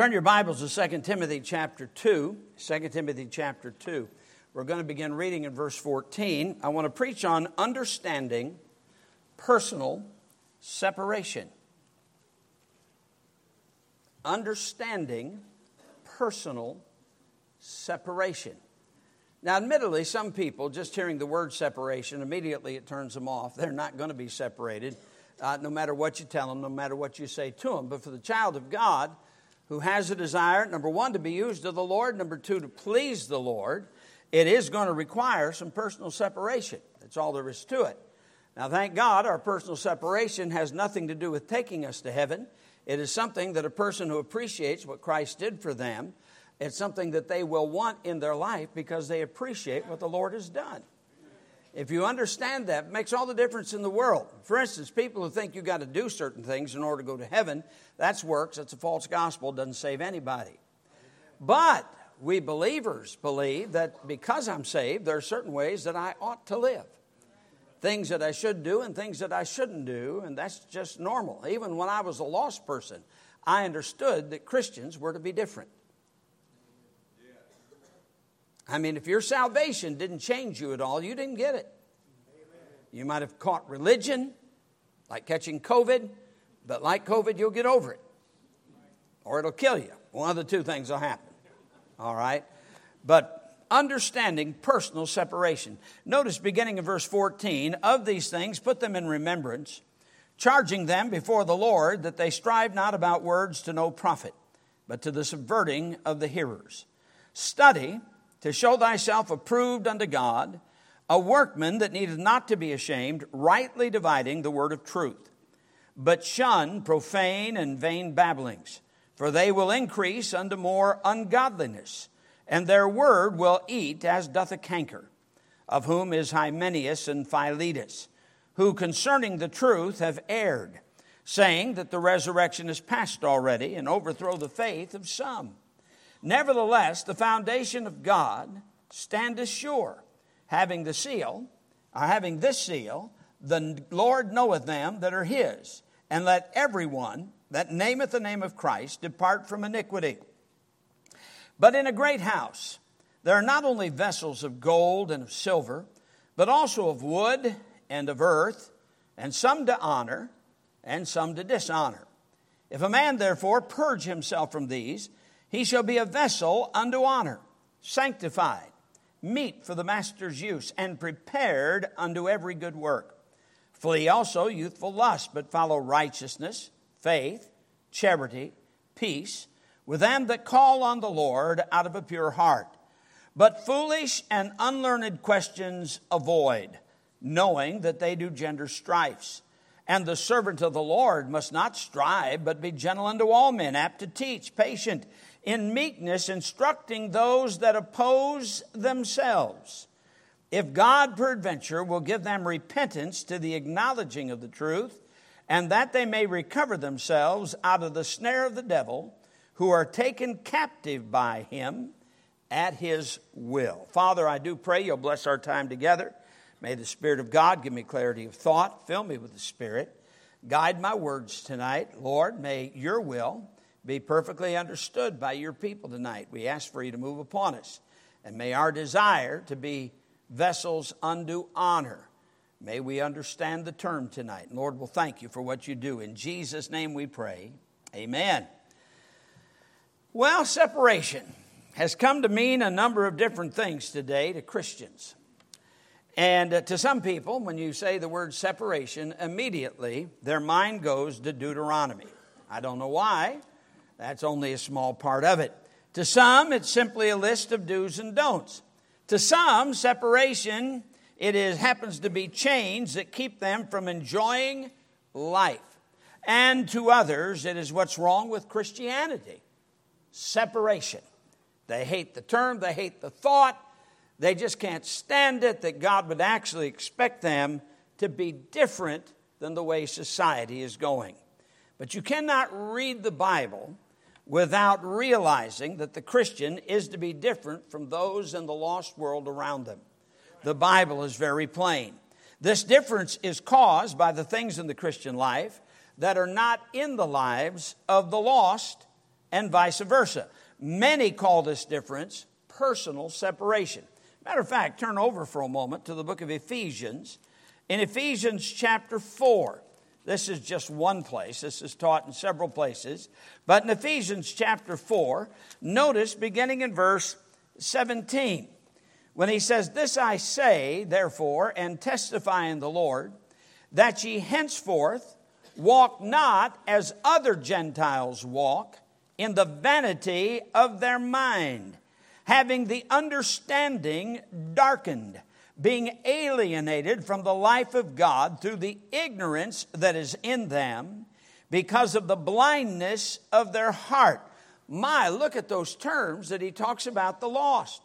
Turn your Bibles to 2 Timothy chapter 2. 2 Timothy chapter 2. We're going to begin reading in verse 14. I want to preach on understanding personal separation. Understanding personal separation. Now, admittedly, some people, just hearing the word separation, immediately it turns them off. They're not going to be separated, uh, no matter what you tell them, no matter what you say to them. But for the child of God, who has a desire, number one, to be used of the Lord, number two, to please the Lord, it is going to require some personal separation. That's all there is to it. Now, thank God, our personal separation has nothing to do with taking us to heaven. It is something that a person who appreciates what Christ did for them, it's something that they will want in their life because they appreciate what the Lord has done. If you understand that, it makes all the difference in the world. For instance, people who think you've got to do certain things in order to go to heaven, that's works. That's a false gospel. Doesn't save anybody. But we believers believe that because I'm saved, there are certain ways that I ought to live. Things that I should do and things that I shouldn't do, and that's just normal. Even when I was a lost person, I understood that Christians were to be different. I mean, if your salvation didn't change you at all, you didn't get it. You might have caught religion, like catching COVID, but like COVID, you'll get over it. Or it'll kill you. One of the two things will happen. All right? But understanding personal separation. Notice beginning in verse 14 of these things, put them in remembrance, charging them before the Lord that they strive not about words to no profit, but to the subverting of the hearers. Study to show thyself approved unto God, a workman that needeth not to be ashamed, rightly dividing the word of truth. But shun profane and vain babblings, for they will increase unto more ungodliness, and their word will eat as doth a canker, of whom is Hymenaeus and Philetus, who concerning the truth have erred, saying that the resurrection is past already, and overthrow the faith of some. Nevertheless, the foundation of God standeth sure, having the seal, or having this seal, the Lord knoweth them that are his, and let everyone that nameth the name of Christ depart from iniquity. But in a great house there are not only vessels of gold and of silver, but also of wood and of earth, and some to honor, and some to dishonor. If a man therefore purge himself from these, he shall be a vessel unto honor, sanctified, meet for the master's use, and prepared unto every good work. Flee also youthful lust, but follow righteousness, faith, charity, peace, with them that call on the Lord out of a pure heart. But foolish and unlearned questions avoid, knowing that they do gender strifes. And the servant of the Lord must not strive, but be gentle unto all men, apt to teach, patient in meekness, instructing those that oppose themselves. If God peradventure will give them repentance to the acknowledging of the truth, and that they may recover themselves out of the snare of the devil, who are taken captive by him at his will. Father, I do pray you'll bless our time together. May the Spirit of God give me clarity of thought, fill me with the Spirit, guide my words tonight. Lord, may your will be perfectly understood by your people tonight. We ask for you to move upon us. And may our desire to be vessels unto honor. May we understand the term tonight. And Lord, we'll thank you for what you do. In Jesus' name we pray. Amen. Well, separation has come to mean a number of different things today to Christians. And uh, to some people, when you say the word separation, immediately their mind goes to Deuteronomy. I don't know why. That's only a small part of it. To some, it's simply a list of do's and don'ts. To some, separation, it is, happens to be chains that keep them from enjoying life. And to others, it is what's wrong with Christianity separation. They hate the term, they hate the thought, they just can't stand it that God would actually expect them to be different than the way society is going. But you cannot read the Bible without realizing that the Christian is to be different from those in the lost world around them. The Bible is very plain. This difference is caused by the things in the Christian life that are not in the lives of the lost and vice versa. Many call this difference personal separation. Matter of fact, turn over for a moment to the book of Ephesians. In Ephesians chapter 4, this is just one place, this is taught in several places. But in Ephesians chapter 4, notice beginning in verse 17, when he says, This I say, therefore, and testify in the Lord, that ye henceforth walk not as other Gentiles walk, in the vanity of their mind, having the understanding darkened, being alienated from the life of God through the ignorance that is in them, because of the blindness of their heart. My, look at those terms that he talks about the lost.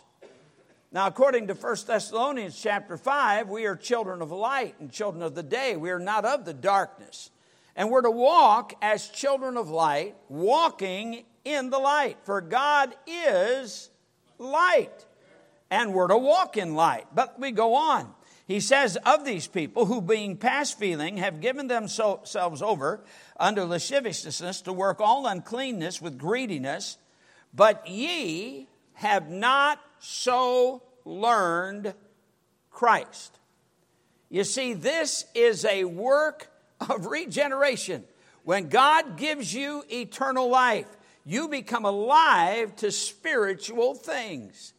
Now, according to 1 Thessalonians chapter 5, we are children of light and children of the day. We are not of the darkness. And we're to walk as children of light, walking in the light. For God is light. And we're to walk in light. But we go on. He says, Of these people who, being past feeling, have given themselves over unto lasciviousness to work all uncleanness with greediness, but ye have not so learned Christ. You see, this is a work of regeneration. When God gives you eternal life, you become alive to spiritual things.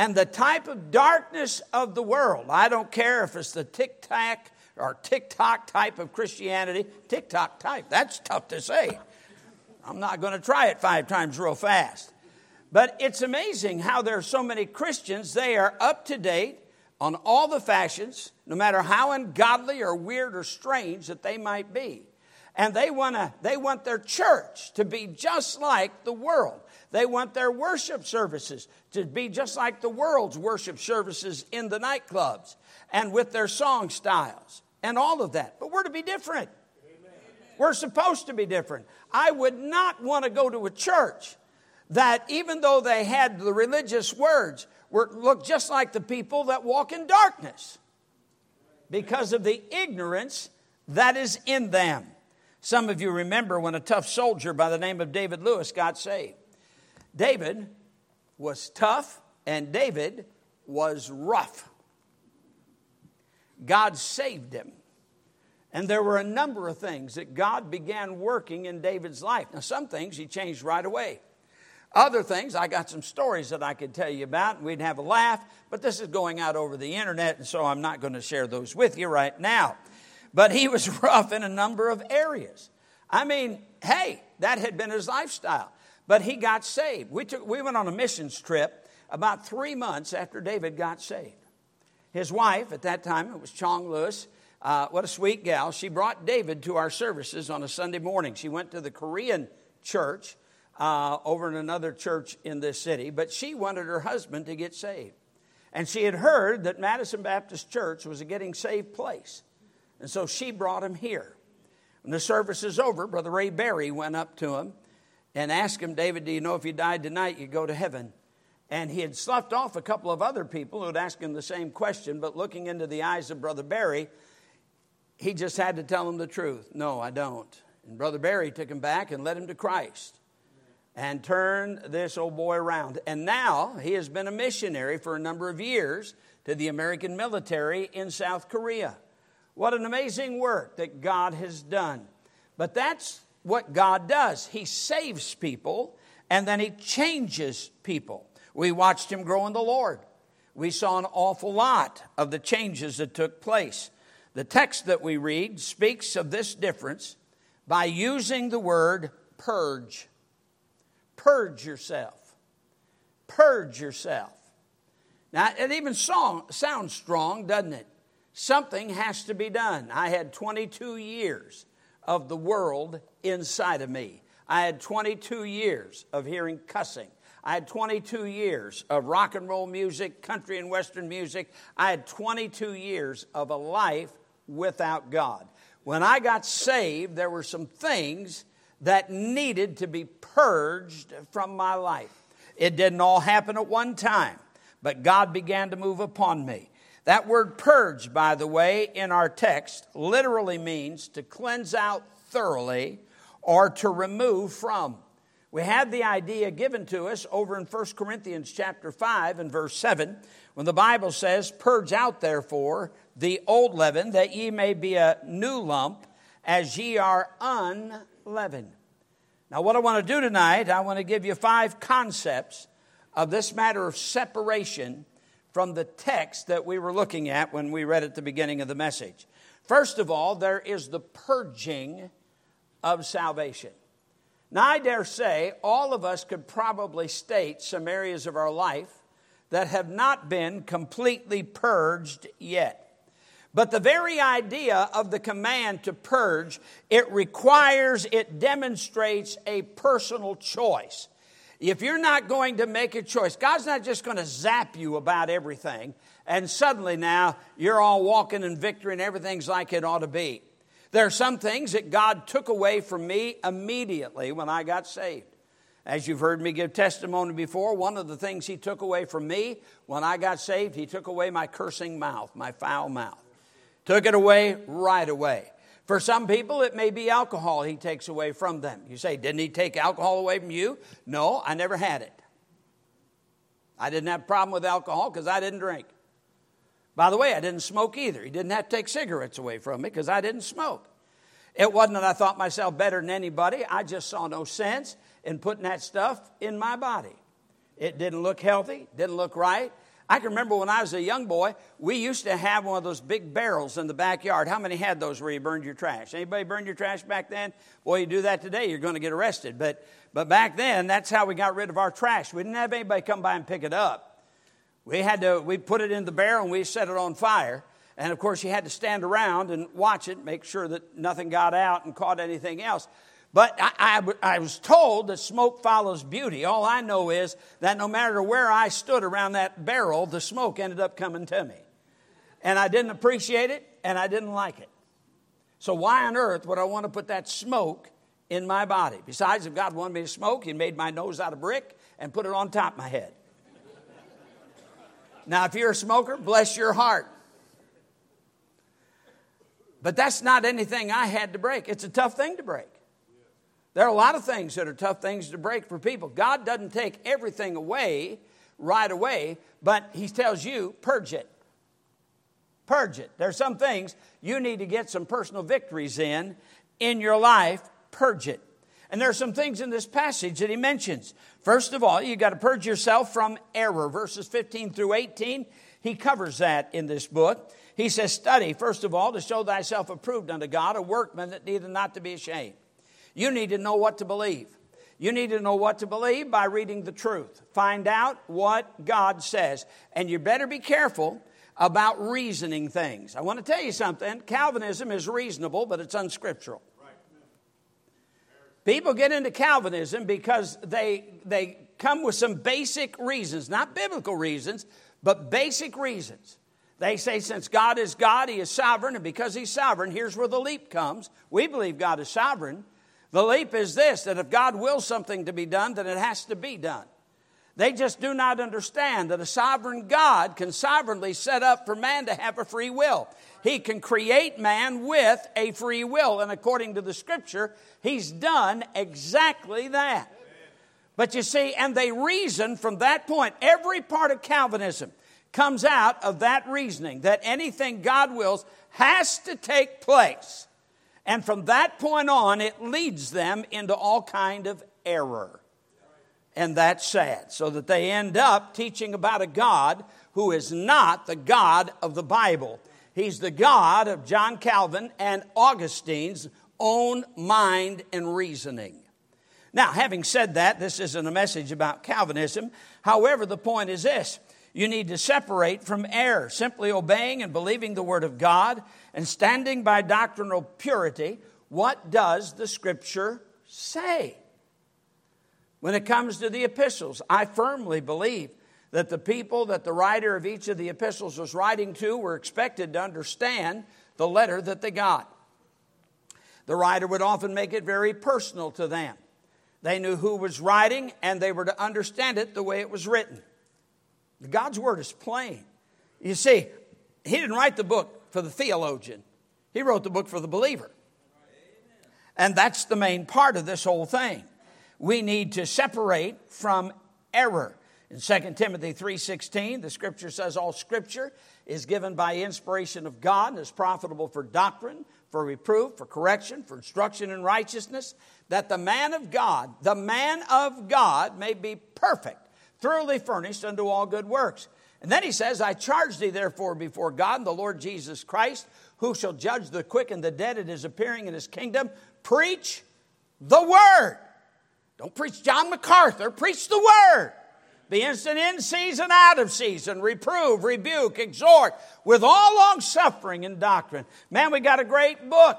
And the type of darkness of the world, I don't care if it's the tic tac or TikTok type of Christianity, TikTok type, that's tough to say. I'm not going to try it five times real fast. But it's amazing how there are so many Christians, they are up to date on all the fashions, no matter how ungodly or weird or strange that they might be. And they, wanna, they want their church to be just like the world. They want their worship services to be just like the world's worship services in the nightclubs and with their song styles and all of that. But we're to be different. Amen. We're supposed to be different. I would not want to go to a church that, even though they had the religious words, were, look just like the people that walk in darkness because of the ignorance that is in them. Some of you remember when a tough soldier by the name of David Lewis got saved. David was tough and David was rough. God saved him. And there were a number of things that God began working in David's life. Now, some things he changed right away. Other things, I got some stories that I could tell you about, and we'd have a laugh, but this is going out over the internet, and so I'm not going to share those with you right now. But he was rough in a number of areas. I mean, hey, that had been his lifestyle. But he got saved. We, took, we went on a missions trip about three months after David got saved. His wife, at that time, it was Chong Lewis, uh, what a sweet gal. She brought David to our services on a Sunday morning. She went to the Korean church uh, over in another church in this city, but she wanted her husband to get saved. And she had heard that Madison Baptist Church was a getting saved place. And so she brought him here. When the service is over, Brother Ray Berry went up to him and asked him, David, do you know if you died tonight, you'd go to heaven? And he had sloughed off a couple of other people who had asked him the same question, but looking into the eyes of Brother Barry, he just had to tell him the truth. No, I don't. And Brother Barry took him back and led him to Christ and turned this old boy around. And now he has been a missionary for a number of years to the American military in South Korea. What an amazing work that God has done. But that's what God does. He saves people and then He changes people. We watched Him grow in the Lord. We saw an awful lot of the changes that took place. The text that we read speaks of this difference by using the word purge. Purge yourself. Purge yourself. Now, it even song, sounds strong, doesn't it? Something has to be done. I had 22 years of the world inside of me. I had 22 years of hearing cussing. I had 22 years of rock and roll music, country and western music. I had 22 years of a life without God. When I got saved, there were some things that needed to be purged from my life. It didn't all happen at one time, but God began to move upon me. That word purge, by the way, in our text literally means to cleanse out thoroughly or to remove from. We had the idea given to us over in 1 Corinthians chapter 5 and verse 7 when the Bible says, Purge out therefore the old leaven, that ye may be a new lump, as ye are unleavened. Now, what I want to do tonight, I want to give you five concepts of this matter of separation from the text that we were looking at when we read at the beginning of the message. First of all, there is the purging of salvation. Now, I dare say all of us could probably state some areas of our life that have not been completely purged yet. But the very idea of the command to purge, it requires, it demonstrates a personal choice. If you're not going to make a choice, God's not just going to zap you about everything and suddenly now you're all walking in victory and everything's like it ought to be. There are some things that God took away from me immediately when I got saved. As you've heard me give testimony before, one of the things He took away from me when I got saved, He took away my cursing mouth, my foul mouth. Took it away right away. For some people, it may be alcohol He takes away from them. You say, Didn't He take alcohol away from you? No, I never had it. I didn't have a problem with alcohol because I didn't drink. By the way, I didn't smoke either. He didn't have to take cigarettes away from me because I didn't smoke. It wasn't that I thought myself better than anybody. I just saw no sense in putting that stuff in my body. It didn't look healthy, didn't look right. I can remember when I was a young boy, we used to have one of those big barrels in the backyard. How many had those where you burned your trash? Anybody burned your trash back then? Boy, you do that today, you're going to get arrested. But, but back then, that's how we got rid of our trash. We didn't have anybody come by and pick it up. We had to, we put it in the barrel and we set it on fire. And of course, you had to stand around and watch it, make sure that nothing got out and caught anything else. But I, I, I, was told that smoke follows beauty. All I know is that no matter where I stood around that barrel, the smoke ended up coming to me. And I didn't appreciate it and I didn't like it. So, why on earth would I want to put that smoke in my body? Besides, if God wanted me to smoke, He made my nose out of brick and put it on top of my head. now, if you're a smoker, bless your heart. But that's not anything I had to break. It's a tough thing to break. There are a lot of things that are tough things to break for people. God doesn't take everything away right away, but He tells you, purge it. Purge it. There are some things you need to get some personal victories in in your life, purge it. And there are some things in this passage that he mentions. First of all, you got to purge yourself from error. Verses 15 through 18, he covers that in this book. He says, Study, first of all, to show thyself approved unto God, a workman that needeth not to be ashamed you need to know what to believe. You need to know what to believe by reading the truth. Find out what God says. And you better be careful about reasoning things. I want to tell you something Calvinism is reasonable, but it's unscriptural. People get into Calvinism because they, they come with some basic reasons, not biblical reasons, but basic reasons. They say, since God is God, He is sovereign, and because He's sovereign, here's where the leap comes. We believe God is sovereign, the leap is this that if God wills something to be done, then it has to be done. They just do not understand that a sovereign God can sovereignly set up for man to have a free will. He can create man with a free will. And according to the scripture, he's done exactly that. But you see, and they reason from that point, every part of Calvinism comes out of that reasoning that anything God wills has to take place. And from that point on, it leads them into all kind of error. And that's sad. So that they end up teaching about a God who is not the God of the Bible. He's the God of John Calvin and Augustine's own mind and reasoning. Now, having said that, this isn't a message about Calvinism. However, the point is this you need to separate from error, simply obeying and believing the Word of God and standing by doctrinal purity. What does the Scripture say? When it comes to the epistles, I firmly believe that the people that the writer of each of the epistles was writing to were expected to understand the letter that they got. The writer would often make it very personal to them. They knew who was writing and they were to understand it the way it was written. God's word is plain. You see, he didn't write the book for the theologian, he wrote the book for the believer. And that's the main part of this whole thing. we need to separate from error. In 2 Timothy 3:16, the scripture says all scripture is given by inspiration of God and is profitable for doctrine, for reproof, for correction, for instruction in righteousness, that the man of God, the man of God may be perfect, thoroughly furnished unto all good works. And then he says, I charge thee therefore before God and the Lord Jesus Christ, who shall judge the quick and the dead at his appearing in his kingdom, preach the word. Don't preach John MacArthur, preach the word. Be instant in season, out of season, reprove, rebuke, exhort with all long suffering and doctrine. Man, we got a great book.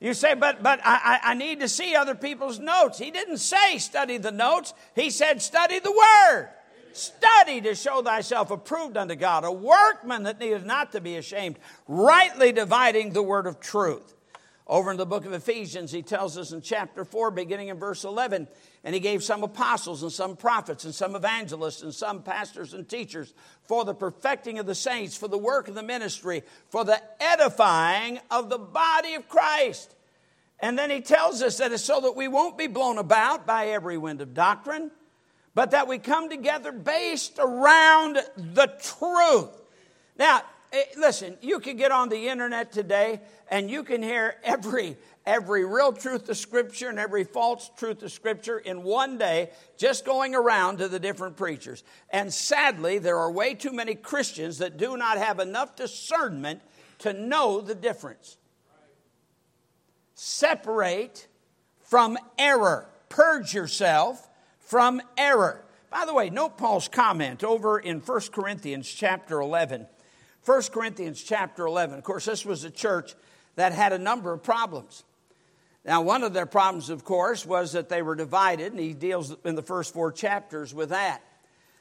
You say, but, but I, I need to see other people's notes. He didn't say study the notes, he said study the word. Study to show thyself approved unto God, a workman that needeth not to be ashamed, rightly dividing the word of truth. Over in the book of Ephesians, he tells us in chapter 4, beginning in verse 11, and he gave some apostles and some prophets and some evangelists and some pastors and teachers for the perfecting of the saints, for the work of the ministry, for the edifying of the body of Christ. And then he tells us that it's so that we won't be blown about by every wind of doctrine but that we come together based around the truth. Now, eh, listen, you can get on the internet today and you can hear every every real truth of scripture and every false truth of scripture in one day just going around to the different preachers. And sadly, there are way too many Christians that do not have enough discernment to know the difference. Separate from error. Purge yourself from error. By the way, note Paul's comment over in 1 Corinthians chapter 11. 1 Corinthians chapter 11. Of course, this was a church that had a number of problems. Now, one of their problems, of course, was that they were divided, and he deals in the first four chapters with that.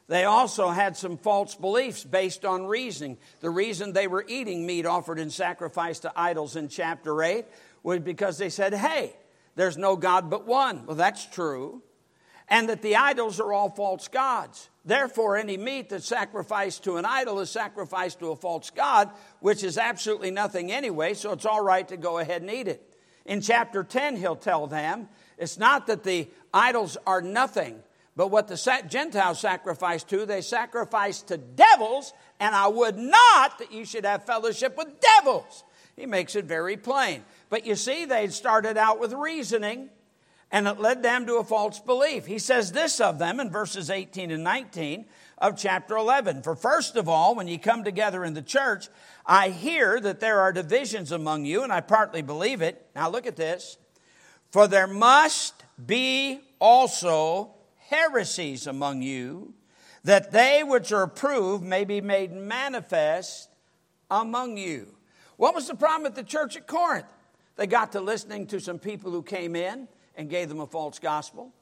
They also had some false beliefs based on reasoning. The reason they were eating meat offered in sacrifice to idols in chapter 8 was because they said, hey, there's no God but one. Well, that's true and that the idols are all false gods. Therefore, any meat that's sacrificed to an idol is sacrificed to a false god, which is absolutely nothing anyway, so it's all right to go ahead and eat it. In chapter 10, he'll tell them it's not that the idols are nothing, but what the Gentiles sacrifice to, they sacrifice to devils, and I would not that you should have fellowship with devils. He makes it very plain. But you see, they started out with reasoning and it led them to a false belief. He says this of them in verses 18 and 19 of chapter 11. For first of all, when you come together in the church, I hear that there are divisions among you, and I partly believe it. Now look at this. For there must be also heresies among you, that they which are approved may be made manifest among you. What was the problem at the church at Corinth? They got to listening to some people who came in and gave them a false gospel.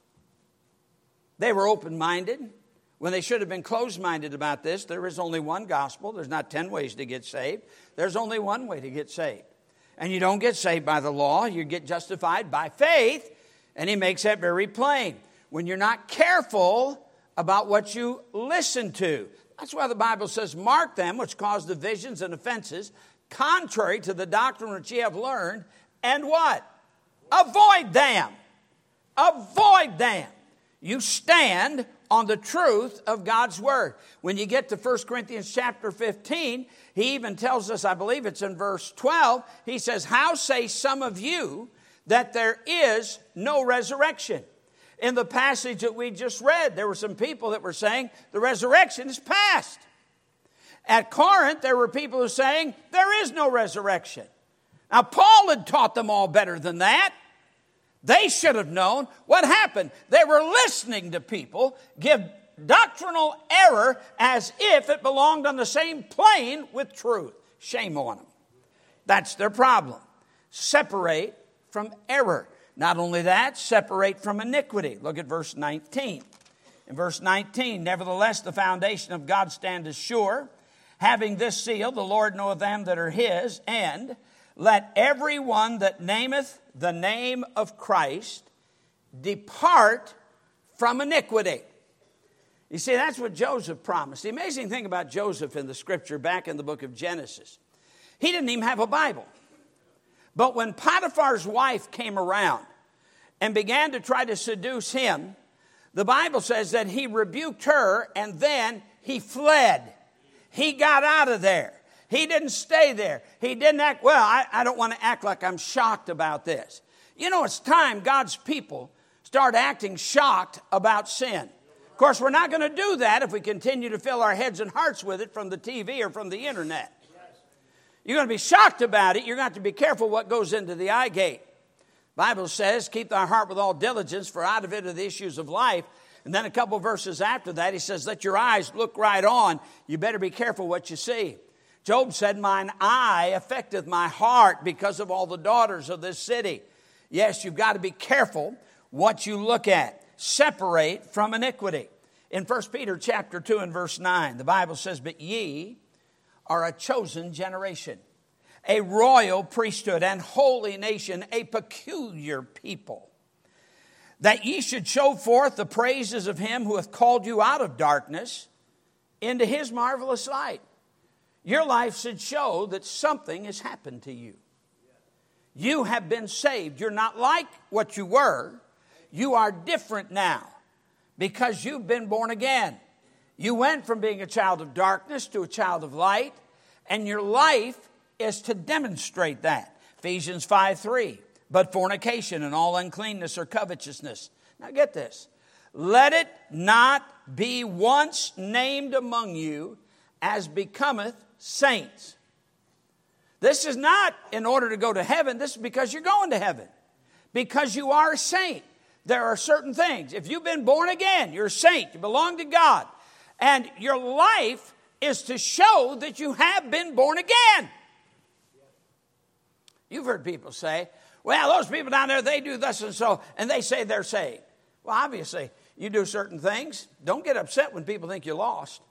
They were open minded when they should have been closed minded about this. There is only one gospel, there's not 10 ways to get saved, there's only one way to get saved. And you don't get saved by the law, you get justified by faith. And he makes that very plain. When you're not careful about what you listen to, that's why the Bible says, Mark them which cause divisions and offenses, contrary to the doctrine which ye have learned, and what? Avoid them. Avoid them. You stand on the truth of God's word. When you get to 1 Corinthians chapter 15, he even tells us, I believe it's in verse 12, he says, How say some of you that there is no resurrection? In the passage that we just read, there were some people that were saying the resurrection is past. At Corinth, there were people who were saying there is no resurrection. Now, Paul had taught them all better than that. They should have known what happened. They were listening to people give doctrinal error as if it belonged on the same plane with truth. Shame on them. That's their problem. Separate from error. Not only that, separate from iniquity. Look at verse 19. In verse 19, nevertheless, the foundation of God standeth sure. Having this seal, the Lord knoweth them that are his, and let everyone that nameth the name of Christ depart from iniquity. You see, that's what Joseph promised. The amazing thing about Joseph in the scripture back in the book of Genesis, he didn't even have a Bible. But when Potiphar's wife came around and began to try to seduce him, the Bible says that he rebuked her and then he fled. He got out of there. He didn't stay there. He didn't act, well, I, I don't want to act like I'm shocked about this. You know, it's time God's people start acting shocked about sin. Of course, we're not going to do that if we continue to fill our heads and hearts with it from the TV or from the internet. You're going to be shocked about it. You're going to have to be careful what goes into the eye gate. Bible says, keep thy heart with all diligence, for out of it are the issues of life. And then a couple verses after that, he says, let your eyes look right on. You better be careful what you see. Job said, Mine eye affecteth my heart because of all the daughters of this city. Yes, you've got to be careful what you look at. Separate from iniquity. In 1 Peter chapter 2 and verse 9, the Bible says, But ye are a chosen generation, a royal priesthood and holy nation, a peculiar people, that ye should show forth the praises of him who hath called you out of darkness into his marvelous light. Your life should show that something has happened to you. You have been saved. You're not like what you were. You are different now because you've been born again. You went from being a child of darkness to a child of light, and your life is to demonstrate that. Ephesians 5 3. But fornication and all uncleanness or covetousness. Now get this. Let it not be once named among you as becometh saints. This is not in order to go to heaven, this is because you're going to heaven. Because you are a saint. There are certain things. If you've been born again, you're a saint, you belong to God. And your life is to show that you have been born again. You've heard people say, well, those people down there, they do this and so, and they say they're saved. Well, obviously, you do certain things. Don't get upset when people think you're lost.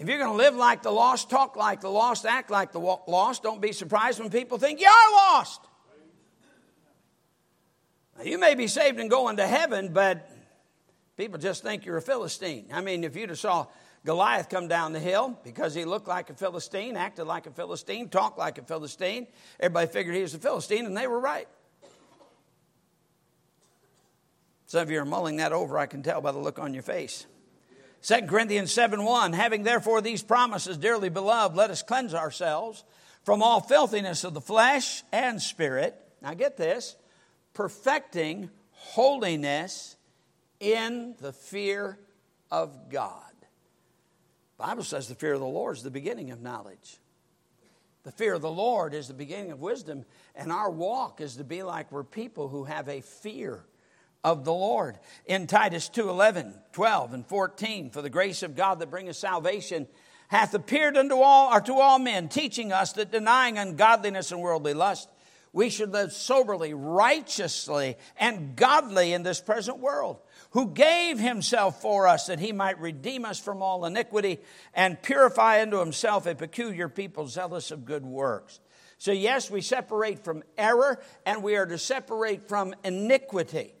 If you're going to live like the lost, talk like the lost, act like the lost, don't be surprised when people think you are lost. Now, you may be saved and going to heaven, but people just think you're a Philistine. I mean, if you'd have saw Goliath come down the hill because he looked like a Philistine, acted like a Philistine, talked like a Philistine, everybody figured he was a Philistine, and they were right. Some of you are mulling that over, I can tell by the look on your face. 2 Corinthians 7 1, having therefore these promises, dearly beloved, let us cleanse ourselves from all filthiness of the flesh and spirit. Now get this, perfecting holiness in the fear of God. The Bible says the fear of the Lord is the beginning of knowledge. The fear of the Lord is the beginning of wisdom, and our walk is to be like we're people who have a fear of the Lord. In Titus 2 11, 12, and 14, for the grace of God that bringeth salvation hath appeared unto all or to all men, teaching us that denying ungodliness and worldly lust, we should live soberly, righteously, and godly in this present world, who gave himself for us that he might redeem us from all iniquity and purify unto himself a peculiar people zealous of good works. So, yes, we separate from error and we are to separate from iniquity.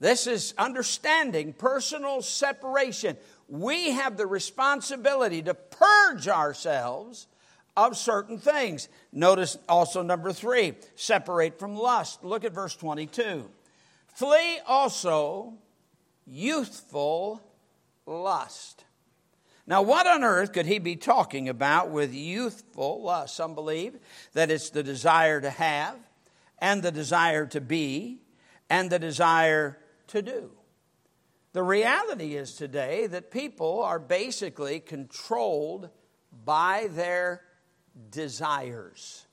This is understanding personal separation. We have the responsibility to purge ourselves of certain things. Notice also number three separate from lust. Look at verse 22. Flee also youthful lust. Now, what on earth could he be talking about with youthful lust? Some believe that it's the desire to have, and the desire to be, and the desire to do. The reality is today that people are basically controlled by their desires.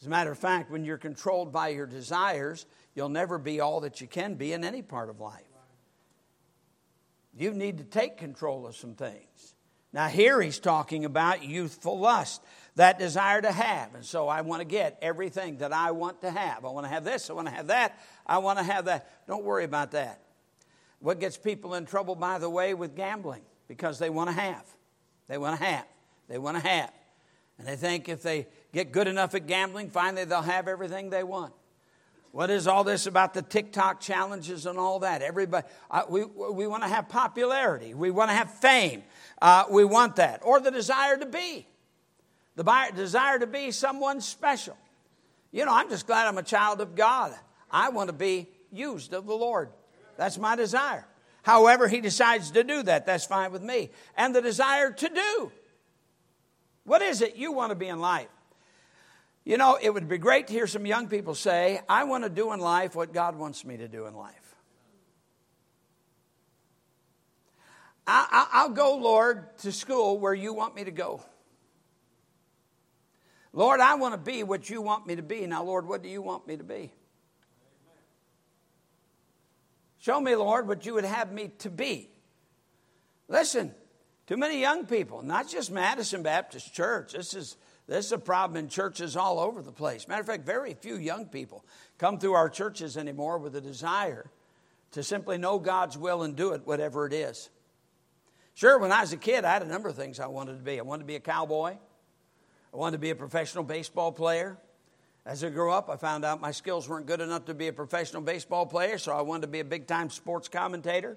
As a matter of fact, when you're controlled by your desires, you'll never be all that you can be in any part of life. You need to take control of some things. Now, here he's talking about youthful lust, that desire to have. And so I want to get everything that I want to have. I want to have this, I want to have that, I want to have that. Don't worry about that. What gets people in trouble, by the way, with gambling? Because they want to have. They want to have. They want to have. And they think if they get good enough at gambling, finally they'll have everything they want. What is all this about the TikTok challenges and all that? Everybody, uh, we, we want to have popularity. We want to have fame. Uh, we want that. Or the desire to be. The desire to be someone special. You know, I'm just glad I'm a child of God. I want to be used of the Lord. That's my desire. However, He decides to do that, that's fine with me. And the desire to do. What is it you want to be in life? You know, it would be great to hear some young people say, I want to do in life what God wants me to do in life. I, will go, Lord, to school where you want me to go. Lord, I want to be what you want me to be. Now, Lord, what do you want me to be? Show me, Lord, what you would have me to be. Listen, too many young people, not just Madison Baptist Church. This is, this is a problem in churches all over the place. Matter of fact, very few young people come through our churches anymore with a desire to simply know God's will and do it, whatever it is. Sure, when I was a kid, I had a number of things I wanted to be. I wanted to be a cowboy, I wanted to be a professional baseball player. As I grew up, I found out my skills weren't good enough to be a professional baseball player, so I wanted to be a big time sports commentator.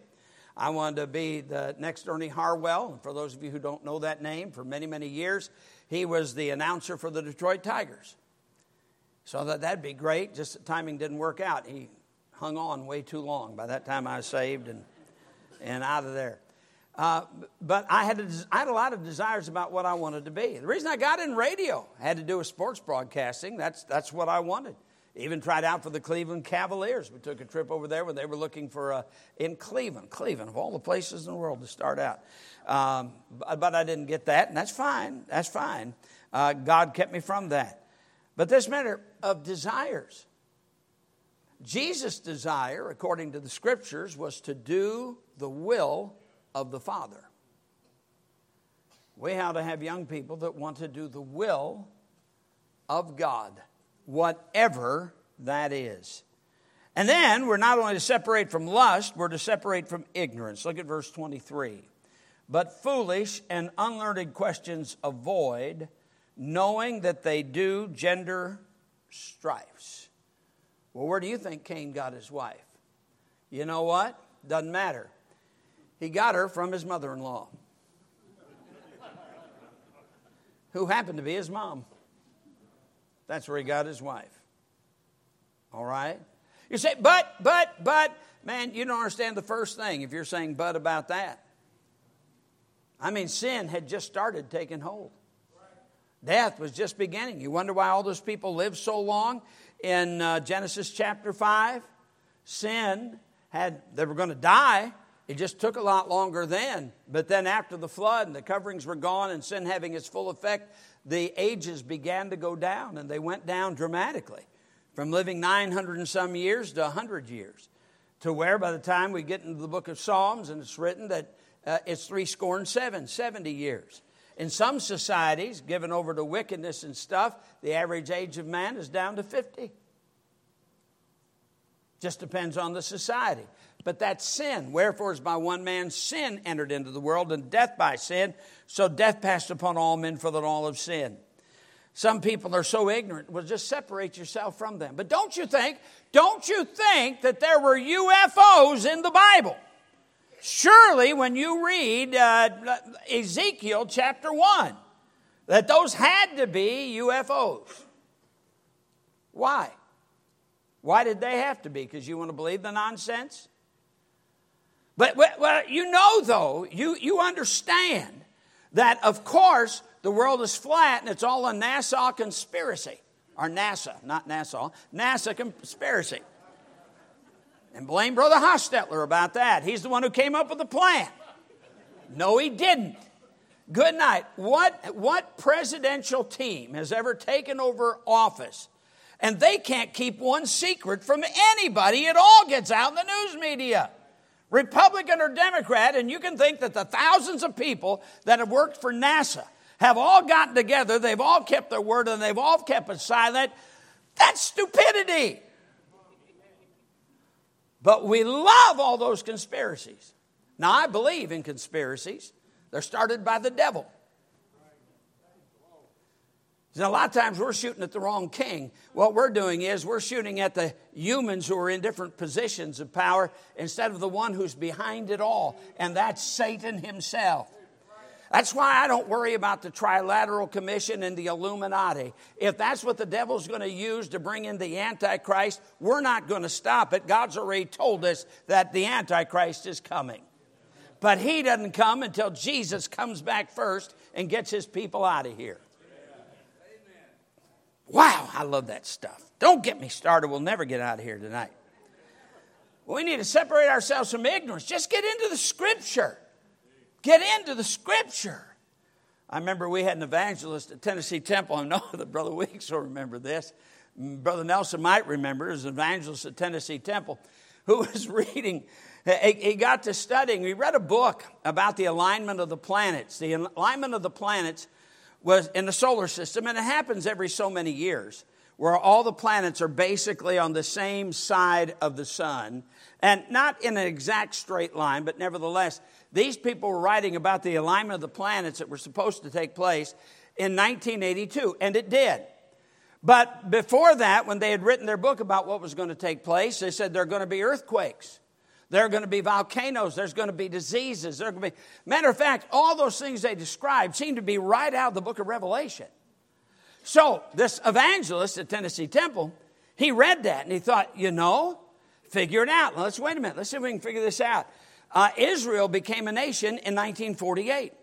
I wanted to be the next Ernie Harwell. For those of you who don't know that name, for many, many years, he was the announcer for the Detroit Tigers. So that, that'd be great, just the timing didn't work out. He hung on way too long. By that time, I was saved and, and out of there. Uh, but I had, a, I had a lot of desires about what I wanted to be. The reason I got in radio had to do with sports broadcasting. That's, that's what I wanted. Even tried out for the Cleveland Cavaliers. We took a trip over there when they were looking for a, in Cleveland, Cleveland, of all the places in the world to start out. Um, but, but, I didn't get that, and that's fine. That's fine. Uh, God kept me from that. But this matter of desires. Jesus' desire, according to the scriptures, was to do the will of the Father. We have to have young people that want to do the will of God, whatever that is. And then we're not only to separate from lust, we're to separate from ignorance. Look at verse 23. But foolish and unlearned questions avoid, knowing that they do gender strifes. Well, where do you think Cain got his wife? You know what? Doesn't matter. He got her from his mother in law, who happened to be his mom. That's where he got his wife. All right? You say, but, but, but, man, you don't understand the first thing if you're saying but about that. I mean, sin had just started taking hold. Death was just beginning. You wonder why all those people lived so long in uh, Genesis chapter 5? Sin had, they were going to die, it just took a lot longer then. But then after the flood and the coverings were gone and sin having its full effect, the ages began to go down and they went down dramatically from living 900 and some years to 100 years to where by the time we get into the book of Psalms and it's written that uh, it's three score and seven, 70 years. In some societies, given over to wickedness and stuff, the average age of man is down to 50. Just depends on the society. But that's sin. Wherefore is by one man sin entered into the world, and death by sin. So death passed upon all men for the all of sin. Some people are so ignorant. Well, just separate yourself from them. But don't you think, don't you think that there were UFOs in the Bible? Surely, when you read uh, Ezekiel chapter 1, that those had to be UFOs. Why? Why did they have to be? Because you want to believe the nonsense? But well, you know, though, you, you understand that, of course, the world is flat and it's all a NASA conspiracy. Or NASA, not NASA, NASA conspiracy. And blame Brother Hostetler about that. He's the one who came up with the plan. No, he didn't. Good night. What, what presidential team has ever taken over office and they can't keep one secret from anybody? It all gets out in the news media. Republican or Democrat, and you can think that the thousands of people that have worked for NASA have all gotten together, they've all kept their word, and they've all kept it silent. That's stupidity. But we love all those conspiracies. Now, I believe in conspiracies, they're started by the devil. A lot of times we're shooting at the wrong king what we're doing is we're shooting at the humans who are in different positions of power instead of the one who's behind it all, and that's Satan himself. That's why I don't worry about the Trilateral Commission and the Illuminati. If that's what the devil's going to use to bring in the Antichrist, we're not going to stop it. God's already told us that the Antichrist is coming. But he doesn't come until Jesus comes back first and gets his people out of here. Wow, I love that stuff. Don't get me started. We'll never get out of here tonight. We need to separate ourselves from ignorance. Just get into the scripture. Get into the scripture. I remember we had an evangelist at Tennessee Temple. I know that Brother Weeks will remember this. Brother Nelson might remember as an evangelist at Tennessee Temple who was reading. He got to studying. He read a book about the alignment of the planets. The alignment of the planets was in the solar system, and it happens every so many years where all the planets are basically on the same side of the sun, and not in an exact straight line, but nevertheless, these people were writing about the alignment of the planets that were supposed to take place in 1982, and it did. But before that, when they had written their book about what was going to take place, they said there are going to be earthquakes. There are going to be volcanoes. There's going to be diseases. There going to be. Matter of fact, all those things they describe seem to be right out of the book of Revelation. So, this evangelist at Tennessee Temple, he read that and he thought, you know, figure it out. Let's wait a minute. Let's see if we can figure this out. Uh, Israel became a nation in 1948.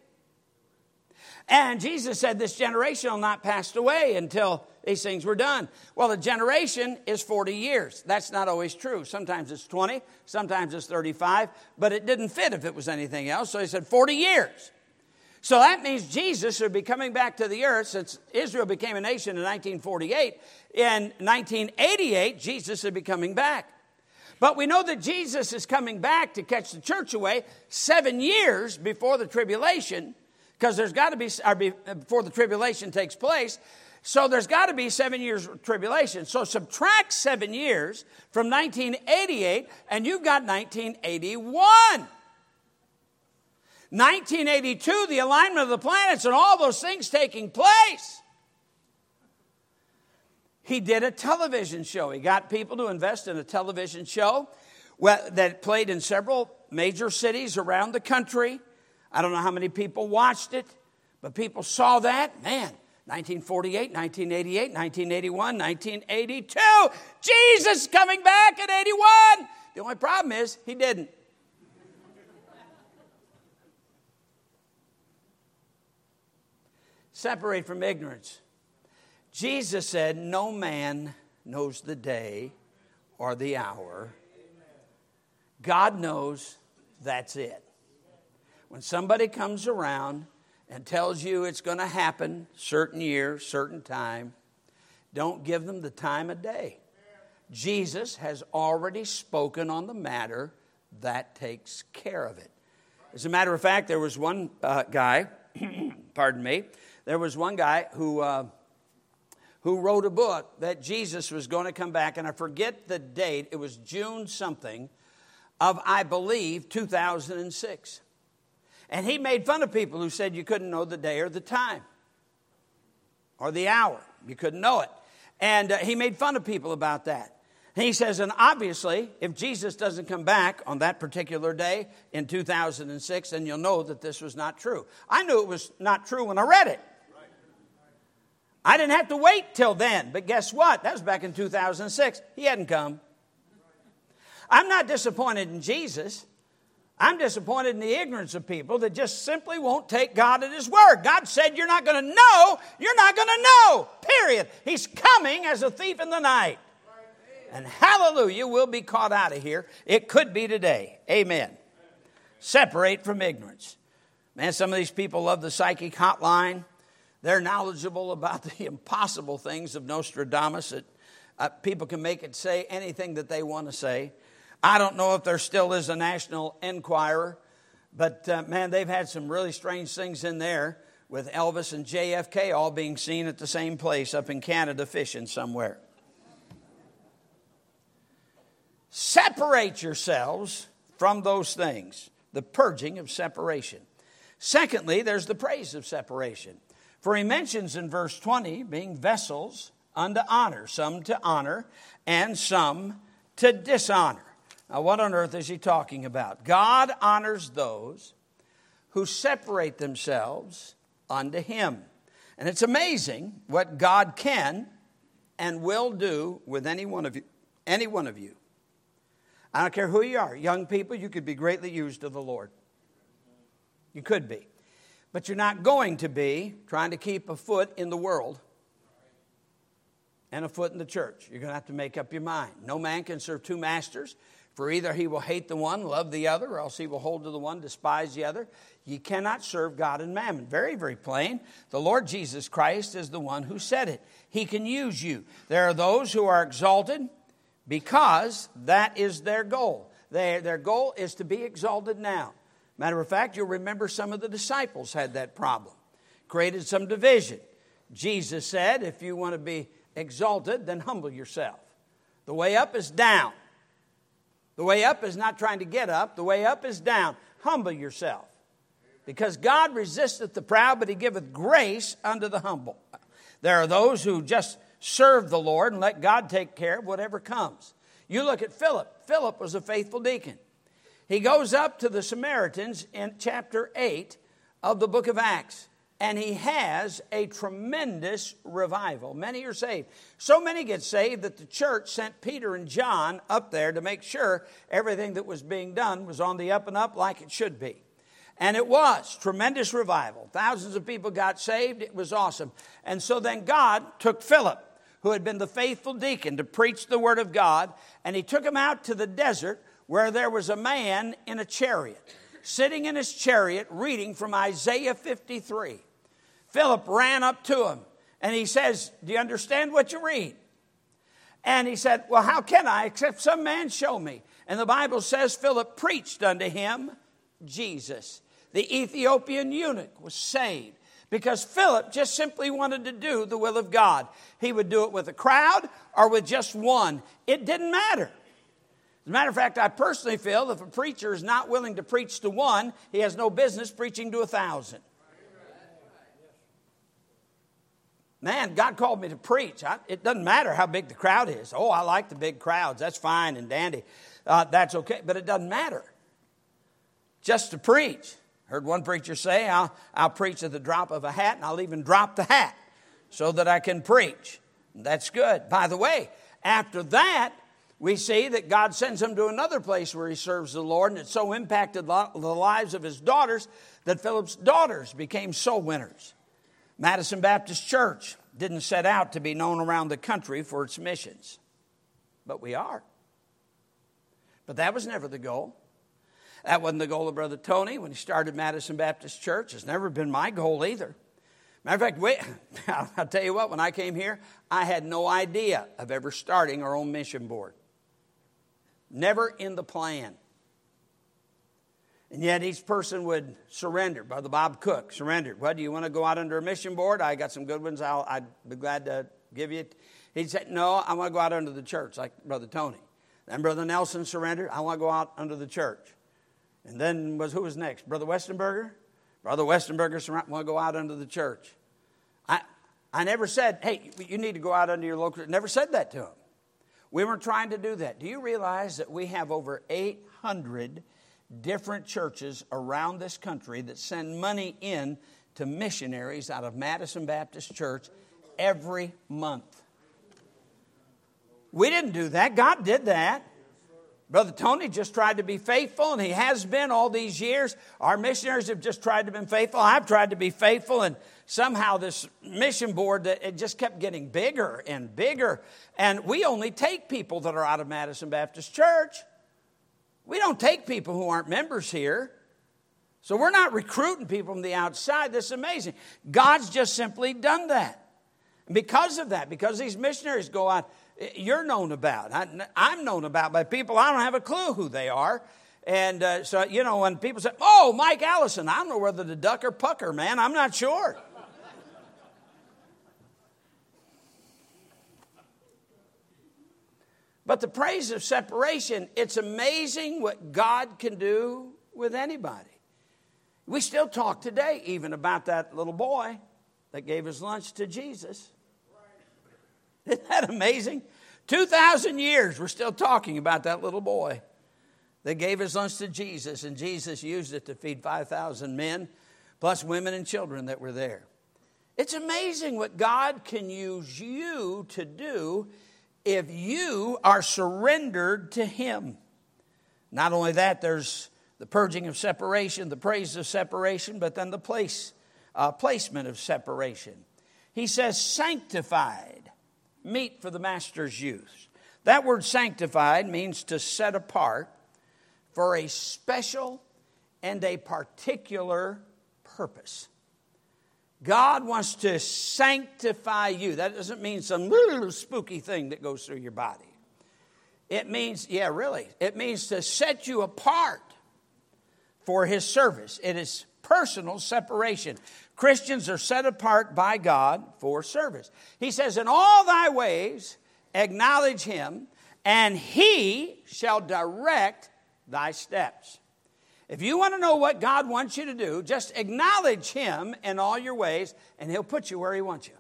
And Jesus said, This generation will not pass away until these things were done. Well, a generation is 40 years. That's not always true. Sometimes it's 20, sometimes it's 35, but it didn't fit if it was anything else. So he said 40 years. So that means Jesus would be coming back to the earth since Israel became a nation in 1948. In 1988, Jesus would be coming back. But we know that Jesus is coming back to catch the church away seven years before the tribulation, because there's got to be, before the tribulation takes place. So there's got to be seven years of tribulation. So subtract seven years from 1988, and you've got 1981. 1982, the alignment of the planets and all those things taking place. He did a television show. He got people to invest in a television show that played in several major cities around the country. I don't know how many people watched it, but people saw that. Man, 1948, 1988, 1981, 1982. Jesus coming back at 81. The only problem is he didn't. Separate from ignorance. Jesus said, No man knows the day or the hour. God knows that's it. When somebody comes around and tells you it's going to happen certain year, certain time, don't give them the time of day. Jesus has already spoken on the matter that takes care of it. As a matter of fact, there was one uh, guy, pardon me, there was one guy who, uh, who wrote a book that Jesus was going to come back, and I forget the date, it was June something of, I believe, 2006. And he made fun of people who said you couldn't know the day or the time or the hour. You couldn't know it. And uh, he made fun of people about that. And he says, and obviously, if Jesus doesn't come back on that particular day in 2006, then you'll know that this was not true. I knew it was not true when I read it. I didn't have to wait till then. But guess what? That was back in 2006. He hadn't come. I'm not disappointed in Jesus. I'm disappointed in the ignorance of people that just simply won't take God at His word. God said, You're not going to know, you're not going to know, period. He's coming as a thief in the night. And hallelujah, we'll be caught out of here. It could be today. Amen. Separate from ignorance. Man, some of these people love the psychic hotline. They're knowledgeable about the impossible things of Nostradamus. That, uh, people can make it say anything that they want to say. I don't know if there still is a National Enquirer, but uh, man, they've had some really strange things in there with Elvis and JFK all being seen at the same place up in Canada fishing somewhere. Separate yourselves from those things, the purging of separation. Secondly, there's the praise of separation. For he mentions in verse 20 being vessels unto honor, some to honor and some to dishonor. Now, what on earth is he talking about? God honors those who separate themselves unto him. And it's amazing what God can and will do with any one of you. Any one of you. I don't care who you are. Young people, you could be greatly used of the Lord. You could be. But you're not going to be trying to keep a foot in the world and a foot in the church. You're going to have to make up your mind. No man can serve two masters, for either he will hate the one, love the other, or else he will hold to the one, despise the other. You cannot serve God and mammon. Very, very plain. The Lord Jesus Christ is the one who said it. He can use you. There are those who are exalted because that is their goal. They, their goal is to be exalted now. Matter of fact, you'll remember some of the disciples had that problem, created some division. Jesus said, if you want to be exalted, then humble yourself. The way up is down. The way up is not trying to get up, the way up is down. Humble yourself. Because God resisteth the proud, but he giveth grace unto the humble. There are those who just serve the Lord and let God take care of whatever comes. You look at Philip. Philip was a faithful deacon. He goes up to the Samaritans in chapter 8 of the book of Acts and he has a tremendous revival. Many are saved. So many get saved that the church sent Peter and John up there to make sure everything that was being done was on the up and up like it should be. And it was tremendous revival. Thousands of people got saved. It was awesome. And so then God took Philip, who had been the faithful deacon, to preach the word of God, and he took him out to the desert where there was a man in a chariot, sitting in his chariot reading from Isaiah 53. Philip ran up to him and he says, Do you understand what you read? And he said, Well, how can I except some man show me? And the Bible says Philip preached unto him Jesus. The Ethiopian eunuch was saved because Philip just simply wanted to do the will of God. He would do it with a crowd or with just one, it didn't matter. As a matter of fact, I personally feel if a preacher is not willing to preach to one, he has no business preaching to a thousand. Man, God called me to preach. I, it doesn't matter how big the crowd is. Oh, I like the big crowds. That's fine and dandy. Uh, that's okay, but it doesn't matter. Just to preach. Heard one preacher say, I'll, I'll preach at the drop of a hat, and I'll even drop the hat so that I can preach. That's good. By the way, after that, we see that God sends him to another place where he serves the Lord, and it so impacted the lives of his daughters that Philip's daughters became soul winners. Madison Baptist Church didn't set out to be known around the country for its missions, but we are. But that was never the goal. That wasn't the goal of Brother Tony when he started Madison Baptist Church. It's never been my goal either. Matter of fact, wait, I'll tell you what, when I came here, I had no idea of ever starting our own mission board. Never in the plan. And yet each person would surrender. Brother Bob Cook surrendered. Well, do you want to go out under a mission board? I got some good ones. I'll, I'd be glad to give you. He said, No, I want to go out under the church, like Brother Tony. Then Brother Nelson surrendered. I want to go out under the church. And then was who was next? Brother Westenberger. Brother Westenberger surrendered. I want to go out under the church. I, I never said, hey, you need to go out under your local. Never said that to him. We weren't trying to do that. Do you realize that we have over 800 different churches around this country that send money in to missionaries out of Madison Baptist Church every month. We didn't do that, God did that. Brother Tony just tried to be faithful, and he has been all these years. Our missionaries have just tried to be faithful. I've tried to be faithful, and somehow this mission board it just kept getting bigger and bigger. And we only take people that are out of Madison Baptist Church. We don't take people who aren't members here. So we're not recruiting people from the outside. This is amazing. God's just simply done that. And because of that, because these missionaries go out, you're known about. I'm known about by people I don't have a clue who they are. And uh, so, you know, when people say, oh, Mike Allison, I don't know whether to duck or pucker, man. I'm not sure. But the praise of separation, it's amazing what God can do with anybody. We still talk today even about that little boy that gave his lunch to Jesus. Isn't that amazing? 2,000 years, we're still talking about that little boy. that gave his lunch to Jesus, and Jesus used it to feed 5,000 men, plus women and children that were there. It's amazing what God can use you to do if you are surrendered to Him. Not only that, there's the purging of separation, the praise of separation, but then the place, uh, placement of separation. He says, sanctified, meet for the master's use. That word sanctified means to set apart for a special and a particular purpose. God wants to sanctify you. That doesn't mean some little spooky thing that goes through your body. It means, yeah, really, it means to set you apart for His service. It is personal separation. Christians are set apart by God for service. He says, In all thy ways, acknowledge Him, and He shall direct thy steps. If you want to know what God wants you to do, just acknowledge Him in all your ways, and He'll put you where He wants you.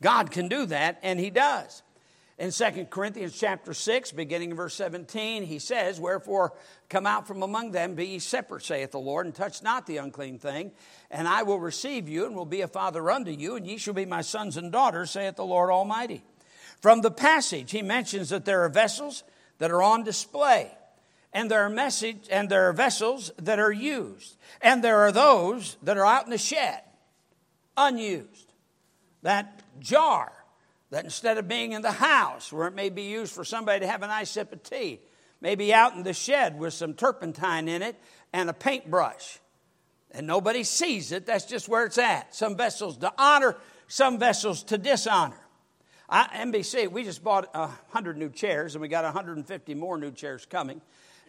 God can do that, and He does. In 2 Corinthians chapter 6, beginning in verse 17, he says, Wherefore come out from among them, be ye separate, saith the Lord, and touch not the unclean thing, and I will receive you, and will be a father unto you, and ye shall be my sons and daughters, saith the Lord Almighty. From the passage, he mentions that there are vessels that are on display and there are message and there are vessels that are used. And there are those that are out in the shed unused. That jar that instead of being in the house where it may be used for somebody to have a nice sip of tea maybe out in the shed with some turpentine in it and a paintbrush. And nobody sees it. That's just where it's at. Some vessels to honor some vessels to dishonor. I, MBC, we just bought 100 new chairs, and we got 150 more new chairs coming.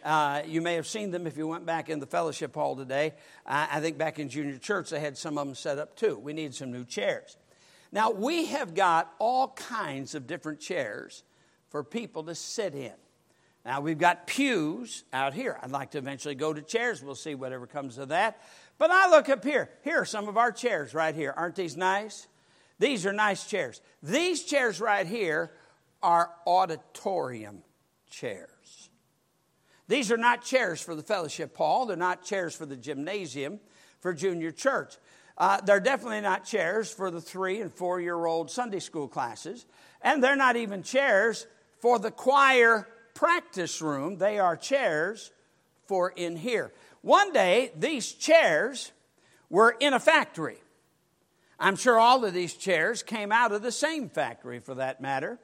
Uh, you may have seen them if you went back in the fellowship hall today. Uh, I think back in junior church, they had some of them set up too. We need some new chairs. Now, we have got all kinds of different chairs for people to sit in. Now, we've got pews out here. I'd like to eventually go to chairs. We'll see whatever comes of that. But I look up here. Here are some of our chairs right here. Aren't these nice? These are nice chairs. These chairs right here are auditorium chairs. These are not chairs for the fellowship hall, they're not chairs for the gymnasium for junior church. Uh, they're definitely not chairs for the three and four year old Sunday school classes, and they're not even chairs for the choir practice room. They are chairs for in here. One day, these chairs were in a factory. I'm sure all of these chairs came out of the same factory for that matter.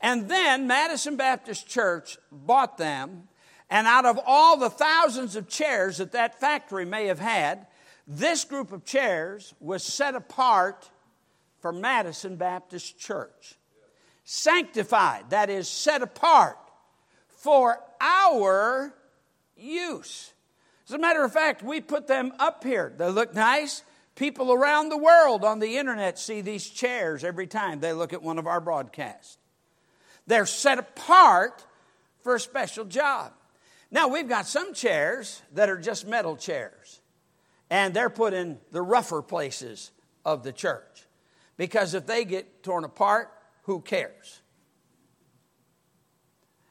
And then Madison Baptist Church bought them, and out of all the thousands of chairs that that factory may have had, this group of chairs was set apart for Madison Baptist Church. Sanctified, that is, set apart for our use. As a matter of fact, we put them up here. They look nice. People around the world on the internet see these chairs every time they look at one of our broadcasts. They're set apart for a special job. Now, we've got some chairs that are just metal chairs, and they're put in the rougher places of the church. Because if they get torn apart, who cares?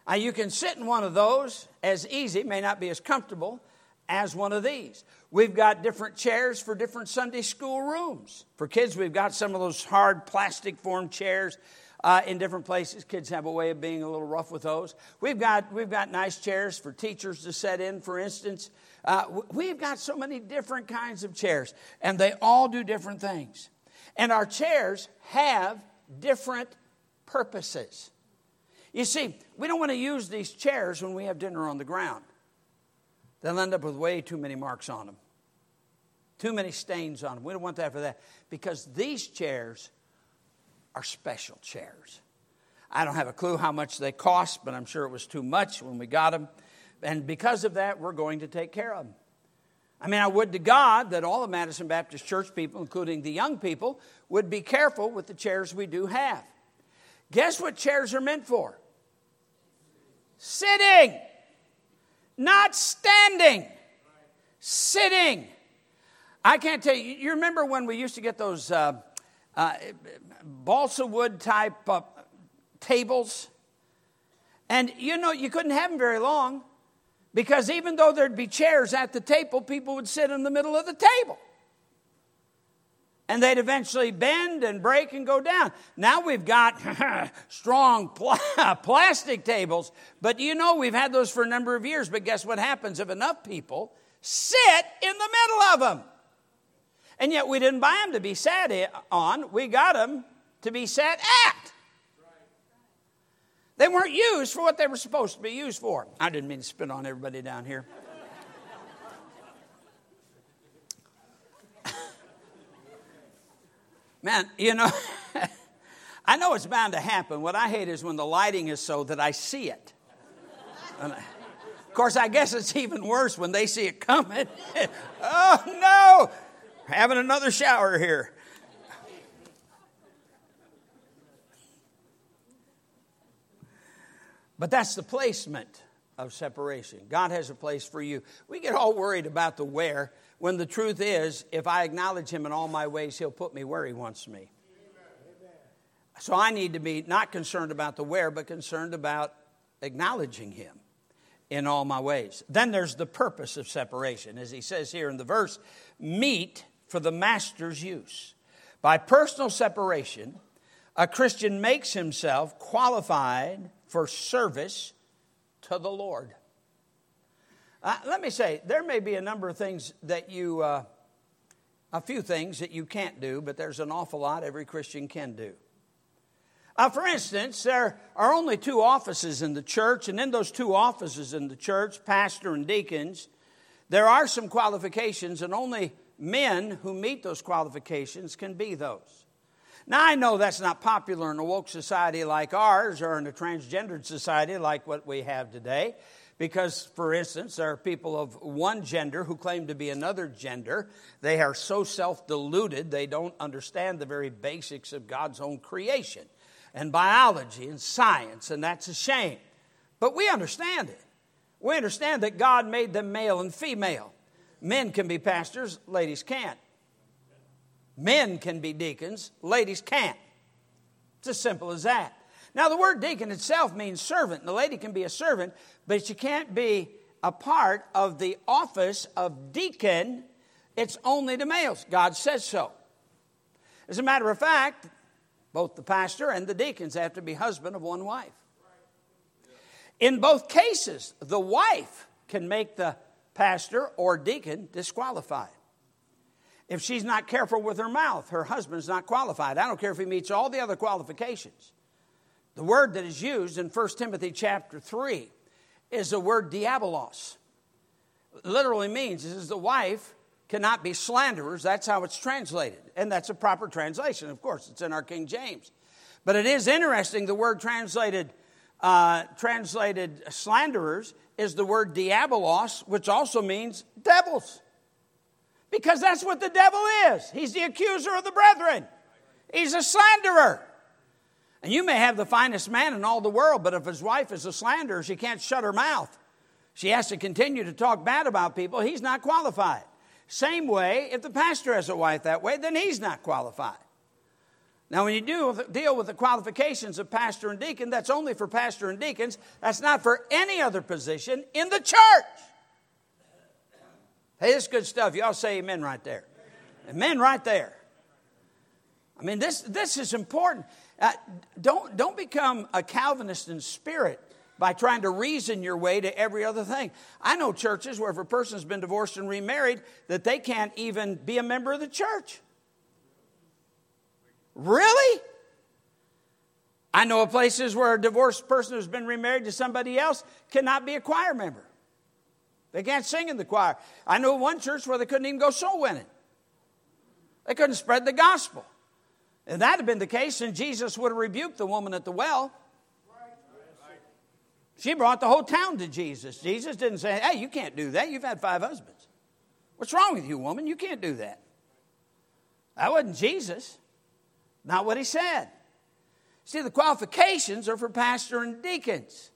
Now, you can sit in one of those as easy, may not be as comfortable as one of these. We've got different chairs for different Sunday school rooms. For kids, we've got some of those hard plastic formed chairs uh, in different places. Kids have a way of being a little rough with those. We've got, we've got nice chairs for teachers to set in, for instance. Uh, we've got so many different kinds of chairs, and they all do different things. And our chairs have different purposes. You see, we don't want to use these chairs when we have dinner on the ground they'll end up with way too many marks on them, too many stains on them. We don't want that for that because these chairs are special chairs. I don't have a clue how much they cost, but I'm sure it was too much when we got them. And because of that, we're going to take care of them. I mean, I would to God that all the Madison Baptist Church people, including the young people, would be careful with the chairs we do have. Guess what chairs are meant for? Sitting not standing, sitting. I can't tell you, you remember when we used to get those uh, uh, balsa wood type uh, tables? And you know, you couldn't have them very long because even though there'd be chairs at the table, people would sit in the middle of the table. And they'd eventually bend and break and go down. Now we've got strong pl- plastic tables, but you know we've had those for a number of years. But guess what happens if enough people sit in the middle of them? And yet we didn't buy them to be sat on, we got them to be sat at. They weren't used for what they were supposed to be used for. I didn't mean to spit on everybody down here. Man, you know, I know it's bound to happen. What I hate is when the lighting is so that I see it. I, of course, I guess it's even worse when they see it coming. oh, no! Having another shower here. But that's the placement of separation. God has a place for you. We get all worried about the where when the truth is, if I acknowledge Him in all my ways, He'll put me where He wants me. So I need to be not concerned about the where, but concerned about acknowledging Him in all my ways. Then there's the purpose of separation. As He says here in the verse, meet for the Master's use. By personal separation, a Christian makes himself qualified for service to the Lord. Uh, let me say, there may be a number of things that you, uh, a few things that you can't do, but there's an awful lot every Christian can do. Uh, for instance, there are only two offices in the church, and in those two offices in the church, pastor and deacons, there are some qualifications, and only men who meet those qualifications can be those. Now, I know that's not popular in a woke society like ours or in a transgendered society like what we have today, because, for instance, there are people of one gender who claim to be another gender. They are so self deluded, they don't understand the very basics of God's own creation and biology and science, and that's a shame. But we understand it. We understand that God made them male and female. Men can be pastors, ladies can't. Men can be deacons, ladies can't. It's as simple as that. Now, the word deacon itself means servant. The lady can be a servant, but she can't be a part of the office of deacon. It's only to males. God says so. As a matter of fact, both the pastor and the deacons have to be husband of one wife. In both cases, the wife can make the pastor or deacon disqualified. If she's not careful with her mouth, her husband's not qualified. I don't care if he meets all the other qualifications. The word that is used in 1 Timothy chapter 3 is the word diabolos. It literally means is the wife cannot be slanderers. That's how it's translated. And that's a proper translation, of course. It's in our King James. But it is interesting, the word translated, uh, translated slanderers is the word diabolos, which also means devils. Because that's what the devil is. He's the accuser of the brethren, he's a slanderer. And you may have the finest man in all the world, but if his wife is a slanderer, she can't shut her mouth. She has to continue to talk bad about people. He's not qualified. Same way, if the pastor has a wife that way, then he's not qualified. Now, when you do deal with the qualifications of pastor and deacon, that's only for pastor and deacons. That's not for any other position in the church. Hey, this is good stuff. Y'all say amen right there. Amen right there. I mean, this, this is important. Uh, don't, don't become a Calvinist in spirit by trying to reason your way to every other thing. I know churches where if a person's been divorced and remarried, that they can't even be a member of the church. Really? I know of places where a divorced person who's been remarried to somebody else cannot be a choir member. They can't sing in the choir. I know one church where they couldn't even go soul winning. They couldn't spread the gospel. If that had been the case, then Jesus would have rebuked the woman at the well. She brought the whole town to Jesus. Jesus didn't say, Hey, you can't do that. You've had five husbands. What's wrong with you, woman? You can't do that. That wasn't Jesus. Not what he said. See, the qualifications are for pastor and deacons.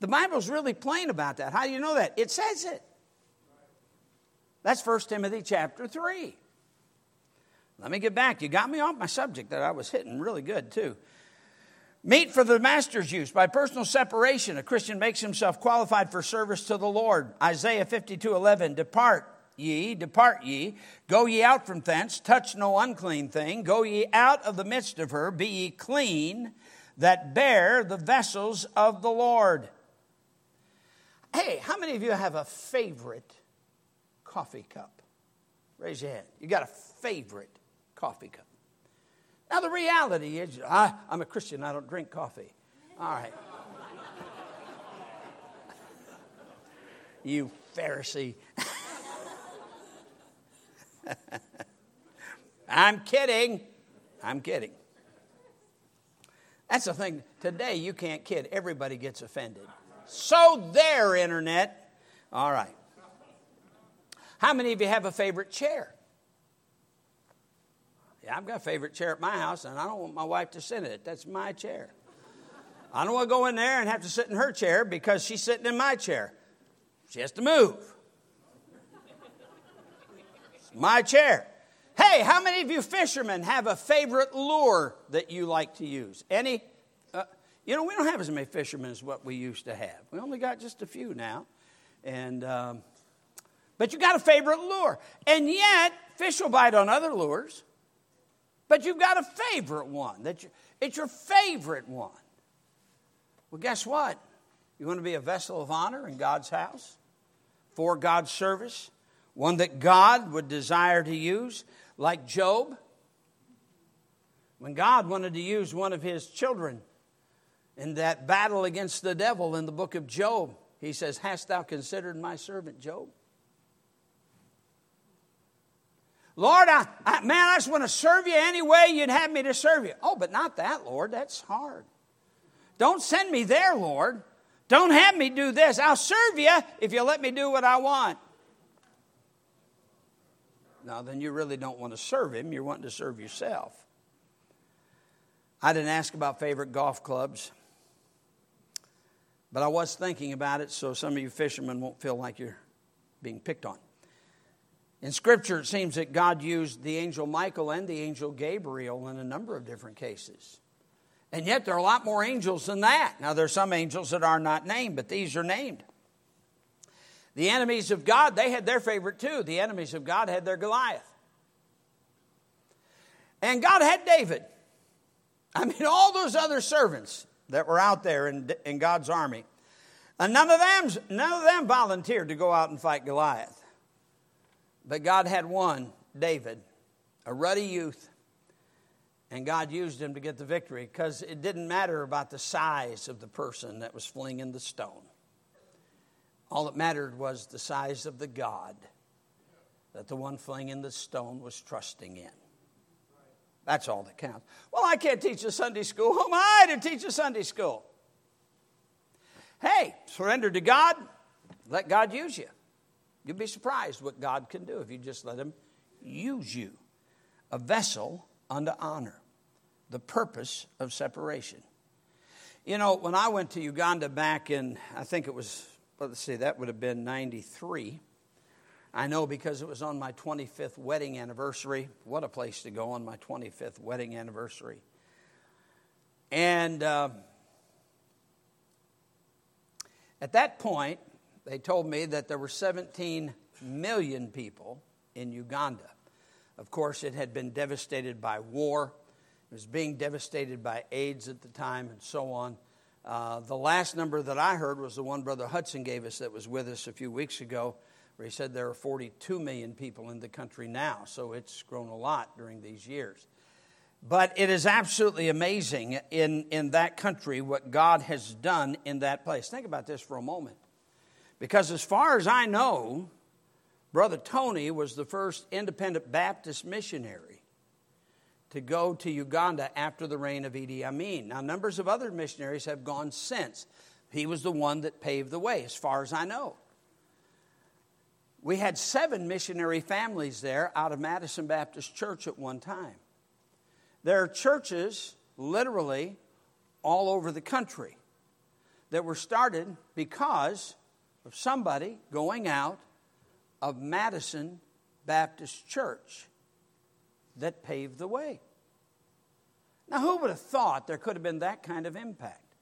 The Bible's really plain about that. How do you know that? It says it. That's 1 Timothy chapter 3. Let me get back. You got me off my subject that I was hitting really good, too. Meet for the master's use. By personal separation, a Christian makes himself qualified for service to the Lord. Isaiah 52 11. Depart ye, depart ye, go ye out from thence, touch no unclean thing, go ye out of the midst of her, be ye clean, that bear the vessels of the Lord. Hey, how many of you have a favorite coffee cup? Raise your hand. You got a favorite coffee cup. Now, the reality is, I, I'm a Christian, I don't drink coffee. All right. you Pharisee. I'm kidding. I'm kidding. That's the thing. Today, you can't kid. Everybody gets offended. So, there, Internet. All right. How many of you have a favorite chair? Yeah, I've got a favorite chair at my house, and I don't want my wife to sit in it. That's my chair. I don't want to go in there and have to sit in her chair because she's sitting in my chair. She has to move. My chair. Hey, how many of you fishermen have a favorite lure that you like to use? Any? Uh, you know, we don't have as many fishermen as what we used to have. We only got just a few now. And, um, but you got a favorite lure. And yet, fish will bite on other lures. But you've got a favorite one. That you, it's your favorite one. Well, guess what? You want to be a vessel of honor in God's house for God's service, one that God would desire to use, like Job. When God wanted to use one of his children in that battle against the devil in the book of Job, he says, Hast thou considered my servant Job? Lord, I, I, man, I just want to serve you any way you'd have me to serve you. Oh, but not that, Lord. That's hard. Don't send me there, Lord. Don't have me do this. I'll serve you if you let me do what I want. Now, then you really don't want to serve him. You're wanting to serve yourself. I didn't ask about favorite golf clubs, but I was thinking about it so some of you fishermen won't feel like you're being picked on. In Scripture, it seems that God used the angel Michael and the angel Gabriel in a number of different cases. And yet, there are a lot more angels than that. Now, there are some angels that are not named, but these are named. The enemies of God, they had their favorite too. The enemies of God had their Goliath. And God had David. I mean, all those other servants that were out there in, in God's army. And none of, them, none of them volunteered to go out and fight Goliath. But God had one, David, a ruddy youth, and God used him to get the victory because it didn't matter about the size of the person that was flinging the stone. All that mattered was the size of the God that the one flinging the stone was trusting in. That's all that counts. Well, I can't teach a Sunday school. Who am I to teach a Sunday school? Hey, surrender to God, let God use you. You'll be surprised what God can do if you just let Him use you. A vessel unto honor, the purpose of separation. You know, when I went to Uganda back in, I think it was, let's see, that would have been 93. I know because it was on my 25th wedding anniversary. What a place to go on my 25th wedding anniversary. And uh, at that point, they told me that there were 17 million people in Uganda. Of course, it had been devastated by war, it was being devastated by AIDS at the time, and so on. Uh, the last number that I heard was the one Brother Hudson gave us that was with us a few weeks ago, where he said there are 42 million people in the country now. So it's grown a lot during these years. But it is absolutely amazing in, in that country what God has done in that place. Think about this for a moment. Because as far as I know, Brother Tony was the first independent Baptist missionary to go to Uganda after the reign of Idi Amin. Now, numbers of other missionaries have gone since. He was the one that paved the way, as far as I know. We had seven missionary families there out of Madison Baptist Church at one time. There are churches, literally, all over the country that were started because of somebody going out of Madison Baptist Church that paved the way. Now, who would have thought there could have been that kind of impact?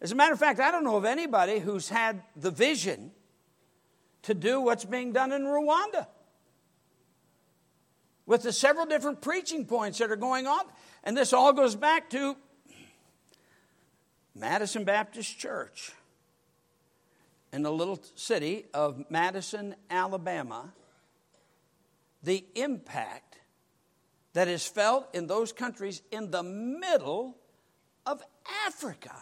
As a matter of fact, I don't know of anybody who's had the vision to do what's being done in Rwanda with the several different preaching points that are going on. And this all goes back to Madison Baptist Church in the little city of Madison, Alabama. The impact that is felt in those countries in the middle of Africa.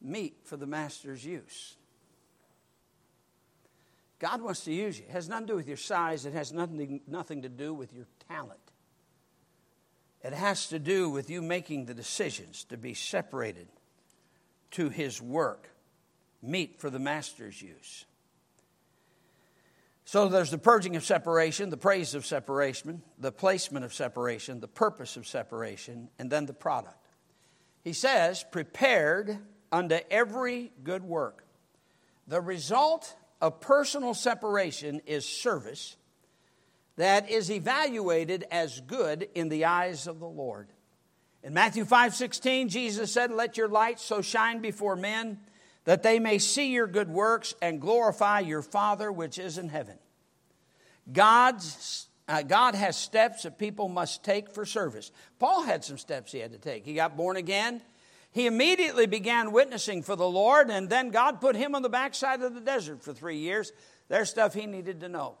Meet for the master's use. God wants to use you. It has nothing to do with your size, it has nothing, nothing to do with your talent. It has to do with you making the decisions to be separated to His work, meet for the Master's use. So there's the purging of separation, the praise of separation, the placement of separation, the purpose of separation, and then the product. He says, prepared unto every good work. The result of personal separation is service that is evaluated as good in the eyes of the Lord. In Matthew 5 16, Jesus said, Let your light so shine before men that they may see your good works and glorify your Father which is in heaven. God's, uh, God has steps that people must take for service. Paul had some steps he had to take. He got born again. He immediately began witnessing for the Lord, and then God put him on the backside of the desert for three years. There's stuff he needed to know.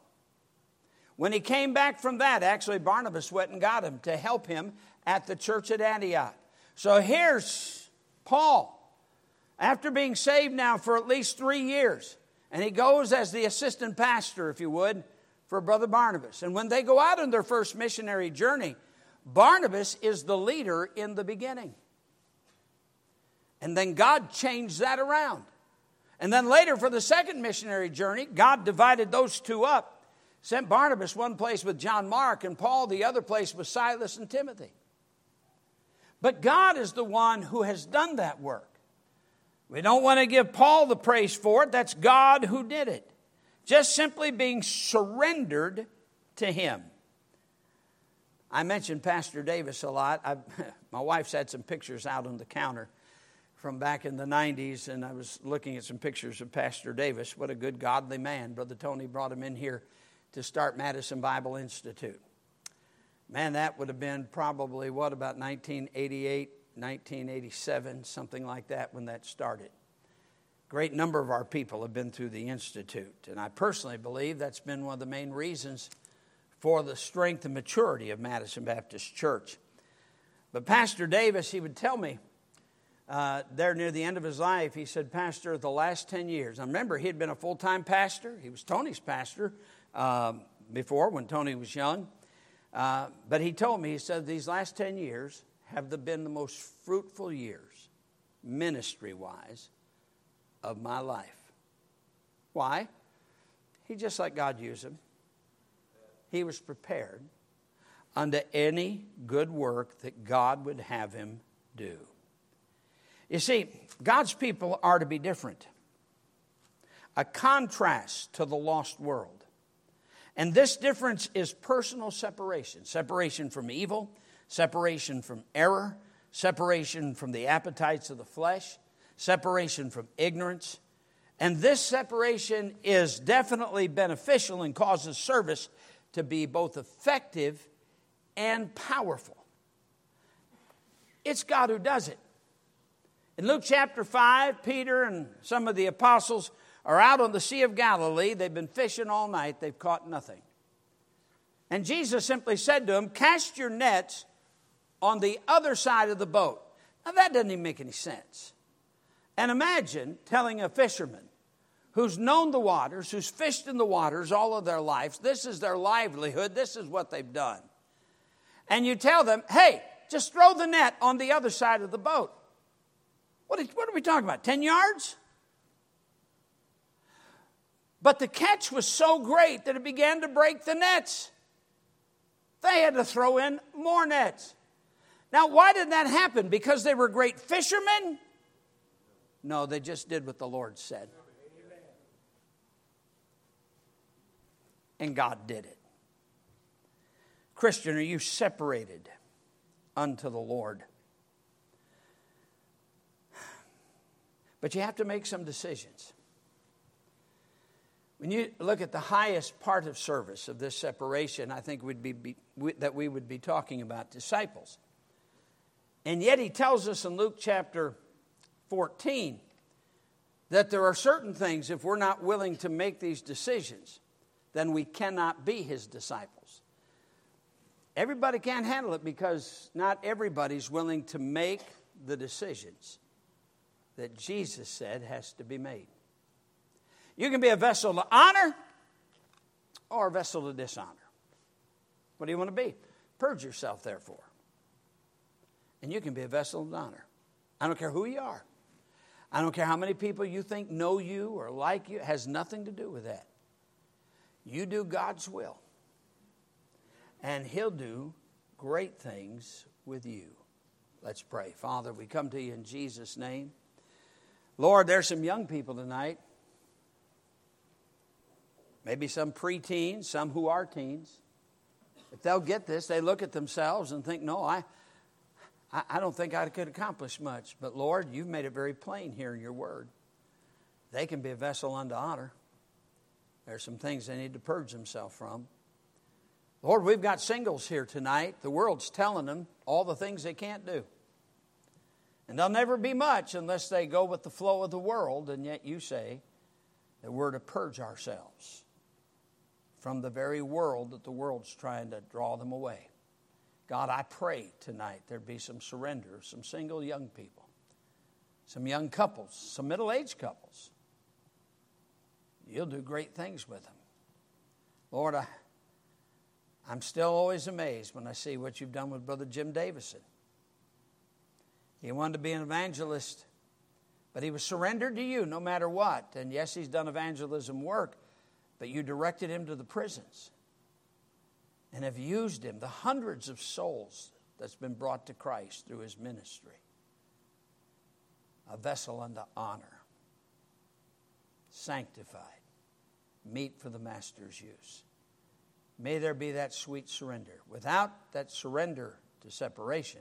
When he came back from that, actually, Barnabas went and got him to help him at the church at Antioch. So here's Paul, after being saved now for at least three years, and he goes as the assistant pastor, if you would, for Brother Barnabas. And when they go out on their first missionary journey, Barnabas is the leader in the beginning. And then God changed that around. And then later, for the second missionary journey, God divided those two up, sent Barnabas one place with John Mark, and Paul the other place with Silas and Timothy. But God is the one who has done that work. We don't want to give Paul the praise for it, that's God who did it. Just simply being surrendered to Him. I mentioned Pastor Davis a lot. I've, my wife's had some pictures out on the counter from back in the 90s, and I was looking at some pictures of Pastor Davis. What a good, godly man. Brother Tony brought him in here to start Madison Bible Institute. Man, that would have been probably, what, about 1988, 1987, something like that when that started. Great number of our people have been through the Institute, and I personally believe that's been one of the main reasons for the strength and maturity of Madison Baptist Church. But Pastor Davis, he would tell me, uh, there near the end of his life, he said, Pastor, the last 10 years. I remember he had been a full time pastor. He was Tony's pastor um, before when Tony was young. Uh, but he told me, he said, these last 10 years have the, been the most fruitful years, ministry wise, of my life. Why? He just let God use him. He was prepared unto any good work that God would have him do. You see, God's people are to be different, a contrast to the lost world. And this difference is personal separation separation from evil, separation from error, separation from the appetites of the flesh, separation from ignorance. And this separation is definitely beneficial and causes service to be both effective and powerful. It's God who does it. In Luke chapter 5, Peter and some of the apostles are out on the Sea of Galilee. They've been fishing all night, they've caught nothing. And Jesus simply said to them, Cast your nets on the other side of the boat. Now, that doesn't even make any sense. And imagine telling a fisherman who's known the waters, who's fished in the waters all of their lives, this is their livelihood, this is what they've done. And you tell them, hey, just throw the net on the other side of the boat. What, are we talking about? 10 yards? But the catch was so great that it began to break the nets. They had to throw in more nets. Now, why did that happen? Because they were great fishermen? No, they just did what the Lord said. And God did it. Christian, are you separated unto the Lord. But you have to make some decisions. When you look at the highest part of service of this separation, I think we'd be, be, that we would be talking about disciples. And yet he tells us in Luke chapter 14 that there are certain things, if we're not willing to make these decisions, then we cannot be his disciples. Everybody can't handle it because not everybody's willing to make the decisions that Jesus said has to be made. You can be a vessel to honor or a vessel to dishonor. What do you want to be? Purge yourself, therefore. And you can be a vessel of honor. I don't care who you are. I don't care how many people you think know you or like you. It has nothing to do with that. You do God's will, and He'll do great things with you. Let's pray. Father, we come to you in Jesus' name. Lord, there's some young people tonight. Maybe some preteens, some who are teens. If they'll get this, they look at themselves and think, no, I, I don't think I could accomplish much. But Lord, you've made it very plain here in your word. They can be a vessel unto honor. There's some things they need to purge themselves from. Lord, we've got singles here tonight. The world's telling them all the things they can't do. And they'll never be much unless they go with the flow of the world, and yet you say that we're to purge ourselves from the very world that the world's trying to draw them away. God, I pray tonight there'd be some surrender some single young people, some young couples, some middle aged couples. You'll do great things with them. Lord, I, I'm still always amazed when I see what you've done with Brother Jim Davison. He wanted to be an evangelist, but he was surrendered to you no matter what. And yes, he's done evangelism work, but you directed him to the prisons and have used him, the hundreds of souls that's been brought to Christ through his ministry. A vessel unto honor, sanctified, meet for the Master's use. May there be that sweet surrender. Without that surrender to separation,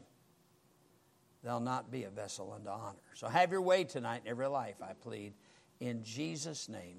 they'll not be a vessel unto honor. So have your way tonight in every life, I plead, in Jesus' name.